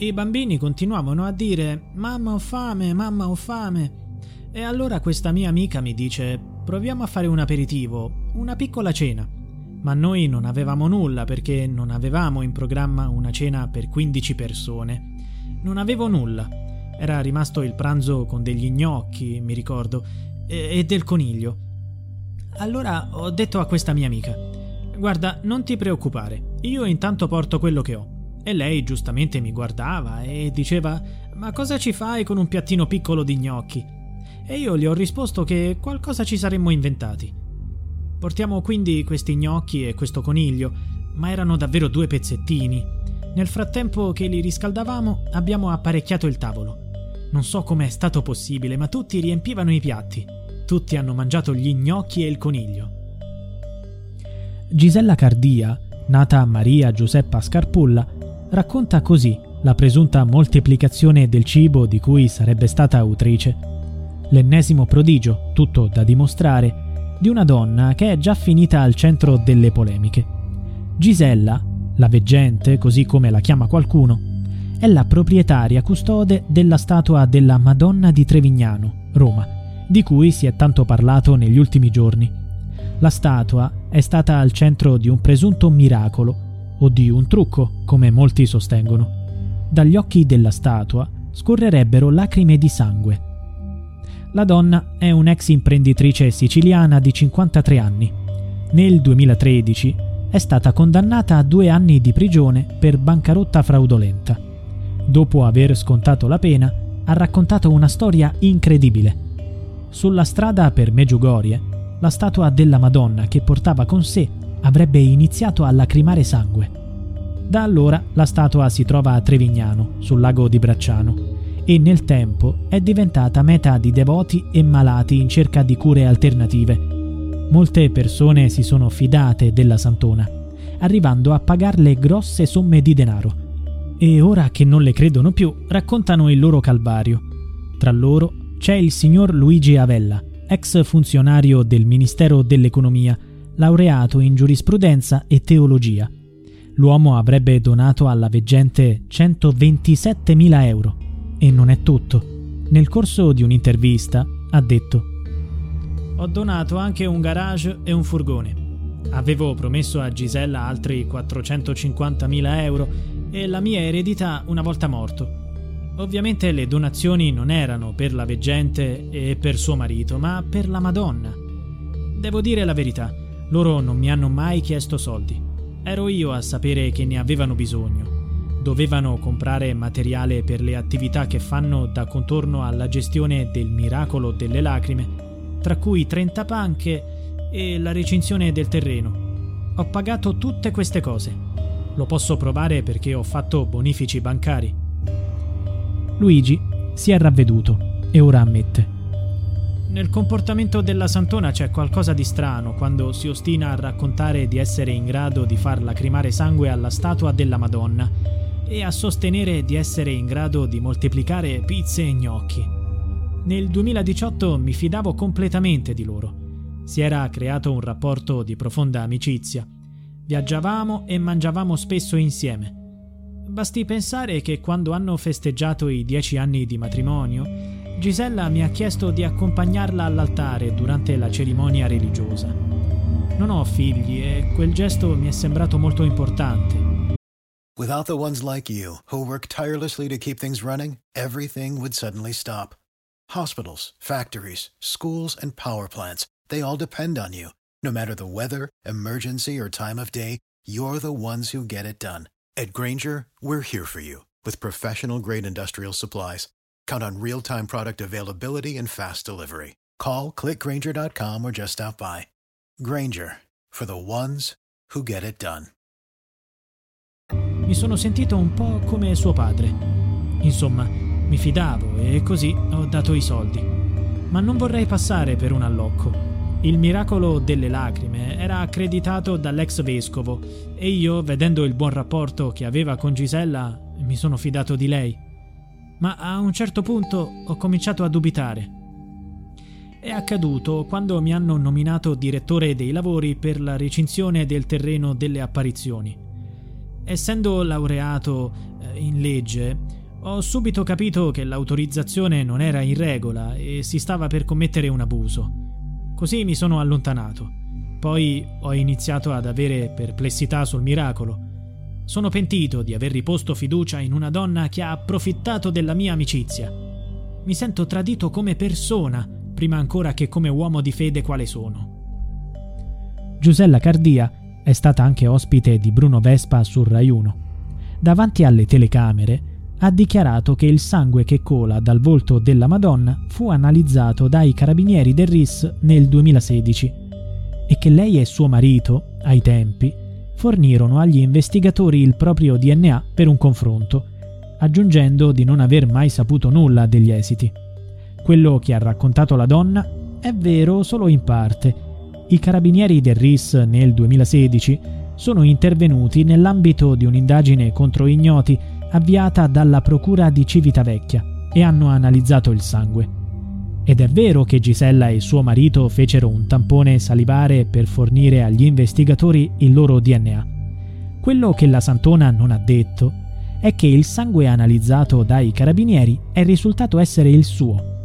I bambini continuavano a dire Mamma ho fame, mamma ho fame. E allora questa mia amica mi dice Proviamo a fare un aperitivo, una piccola cena. Ma noi non avevamo nulla perché non avevamo in programma una cena per 15 persone. Non avevo nulla. Era rimasto il pranzo con degli gnocchi, mi ricordo, e, e del coniglio. Allora ho detto a questa mia amica: Guarda, non ti preoccupare, io intanto porto quello che ho. E lei giustamente mi guardava e diceva: Ma cosa ci fai con un piattino piccolo di gnocchi? E io gli ho risposto che qualcosa ci saremmo inventati. Portiamo quindi questi gnocchi e questo coniglio, ma erano davvero due pezzettini. Nel frattempo che li riscaldavamo abbiamo apparecchiato il tavolo. Non so com'è stato possibile, ma tutti riempivano i piatti. Tutti hanno mangiato gli gnocchi e il coniglio. Gisella Cardia, nata Maria Giuseppa Scarpulla, racconta così la presunta moltiplicazione del cibo di cui sarebbe stata autrice. L'ennesimo prodigio, tutto da dimostrare, di una donna che è già finita al centro delle polemiche. Gisella, la veggente, così come la chiama qualcuno, è la proprietaria custode della statua della Madonna di Trevignano, Roma, di cui si è tanto parlato negli ultimi giorni. La statua è stata al centro di un presunto miracolo o di un trucco, come molti sostengono. Dagli occhi della statua scorrerebbero lacrime di sangue. La donna è un'ex imprenditrice siciliana di 53 anni. Nel 2013 è stata condannata a due anni di prigione per bancarotta fraudolenta. Dopo aver scontato la pena, ha raccontato una storia incredibile. Sulla strada per Meggiugorie, la statua della Madonna che portava con sé avrebbe iniziato a lacrimare sangue. Da allora la statua si trova a Trevignano, sul lago di Bracciano, e nel tempo è diventata meta di devoti e malati in cerca di cure alternative. Molte persone si sono fidate della santona, arrivando a pagarle grosse somme di denaro. E ora che non le credono più, raccontano il loro calvario. Tra loro c'è il signor Luigi Avella, ex funzionario del Ministero dell'Economia, laureato in giurisprudenza e teologia. L'uomo avrebbe donato alla veggente 127.000 euro. E non è tutto. Nel corso di un'intervista ha detto Ho donato anche un garage e un furgone. Avevo promesso a Gisella altri 450.000 euro e la mia eredità una volta morto. Ovviamente le donazioni non erano per la veggente e per suo marito, ma per la Madonna. Devo dire la verità, loro non mi hanno mai chiesto soldi. Ero io a sapere che ne avevano bisogno. Dovevano comprare materiale per le attività che fanno da contorno alla gestione del miracolo delle lacrime, tra cui 30 panche e la recinzione del terreno. Ho pagato tutte queste cose. Lo posso provare perché ho fatto bonifici bancari. Luigi si è ravveduto e ora ammette. Nel comportamento della Santona c'è qualcosa di strano quando si ostina a raccontare di essere in grado di far lacrimare sangue alla statua della Madonna e a sostenere di essere in grado di moltiplicare pizze e gnocchi. Nel 2018 mi fidavo completamente di loro. Si era creato un rapporto di profonda amicizia. Viaggiavamo e mangiavamo spesso insieme. Basti pensare che quando hanno festeggiato i dieci anni di matrimonio, Gisella mi ha chiesto di accompagnarla all'altare durante la cerimonia religiosa. Non ho figli e quel gesto mi è sembrato molto importante. Without the ones like you, who work tirelessly to keep things running, everything would suddenly stop. Hospitals, factories, schools, and power plants, they all depend on you. No matter the weather, emergency, or time of day, you're the ones who get it done. At Granger, we're here for you with professional grade industrial supplies. Count on real time product availability and fast delivery. Call clickgranger.com or just stop by. Granger for the ones who get it done. Mi sono sentito un po' come suo padre. Insomma, mi fidavo e così ho dato i soldi. Ma non vorrei passare per un allocco. Il miracolo delle lacrime era accreditato dall'ex vescovo e io, vedendo il buon rapporto che aveva con Gisella, mi sono fidato di lei. Ma a un certo punto ho cominciato a dubitare. È accaduto quando mi hanno nominato direttore dei lavori per la recinzione del terreno delle apparizioni. Essendo laureato eh, in legge, ho subito capito che l'autorizzazione non era in regola e si stava per commettere un abuso. Così mi sono allontanato. Poi ho iniziato ad avere perplessità sul miracolo. Sono pentito di aver riposto fiducia in una donna che ha approfittato della mia amicizia. Mi sento tradito come persona prima ancora che come uomo di fede quale sono. Giusella Cardia è stata anche ospite di Bruno Vespa su Rai 1. Davanti alle telecamere ha dichiarato che il sangue che cola dal volto della Madonna fu analizzato dai carabinieri del RIS nel 2016 e che lei e suo marito, ai tempi, fornirono agli investigatori il proprio DNA per un confronto, aggiungendo di non aver mai saputo nulla degli esiti. Quello che ha raccontato la donna è vero solo in parte. I carabinieri del RIS nel 2016 sono intervenuti nell'ambito di un'indagine contro ignoti avviata dalla Procura di Civitavecchia e hanno analizzato il sangue. Ed è vero che Gisella e suo marito fecero un tampone salivare per fornire agli investigatori il loro DNA. Quello che la Santona non ha detto è che il sangue analizzato dai carabinieri è risultato essere il suo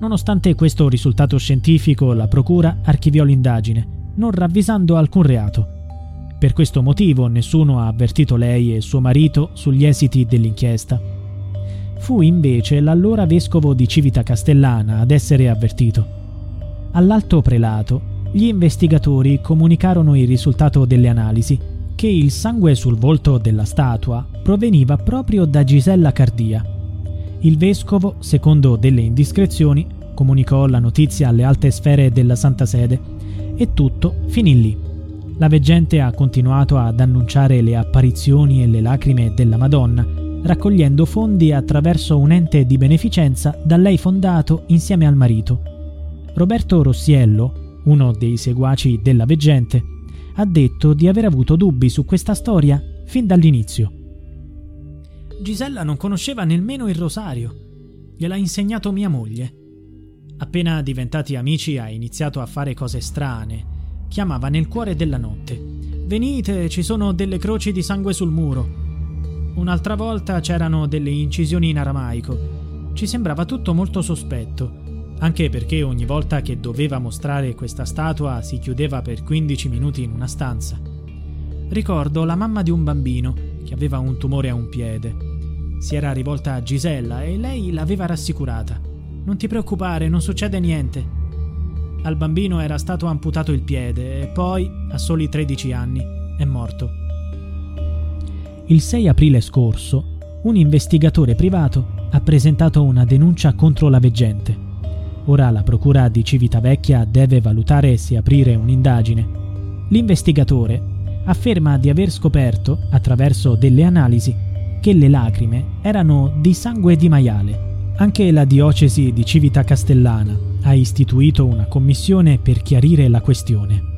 Nonostante questo risultato scientifico, la Procura archiviò l'indagine, non ravvisando alcun reato. Per questo motivo nessuno ha avvertito lei e suo marito sugli esiti dell'inchiesta. Fu invece l'allora vescovo di Civita Castellana ad essere avvertito. All'alto prelato, gli investigatori comunicarono il risultato delle analisi, che il sangue sul volto della statua proveniva proprio da Gisella Cardia, il vescovo, secondo delle indiscrezioni, comunicò la notizia alle alte sfere della Santa Sede e tutto finì lì. La veggente ha continuato ad annunciare le apparizioni e le lacrime della Madonna, raccogliendo fondi attraverso un ente di beneficenza da lei fondato insieme al marito. Roberto Rossiello, uno dei seguaci della veggente, ha detto di aver avuto dubbi su questa storia fin dall'inizio. Gisella non conosceva nemmeno il rosario. Gliel'ha insegnato mia moglie. Appena diventati amici ha iniziato a fare cose strane. Chiamava nel cuore della notte. Venite, ci sono delle croci di sangue sul muro. Un'altra volta c'erano delle incisioni in aramaico. Ci sembrava tutto molto sospetto, anche perché ogni volta che doveva mostrare questa statua si chiudeva per 15 minuti in una stanza. Ricordo la mamma di un bambino che aveva un tumore a un piede. Si era rivolta a Gisella e lei l'aveva rassicurata. Non ti preoccupare, non succede niente. Al bambino era stato amputato il piede e poi, a soli 13 anni, è morto. Il 6 aprile scorso, un investigatore privato ha presentato una denuncia contro la veggente. Ora la procura di Civitavecchia deve valutare se aprire un'indagine. L'investigatore afferma di aver scoperto, attraverso delle analisi, che le lacrime erano di sangue di maiale. Anche la diocesi di Civita Castellana ha istituito una commissione per chiarire la questione.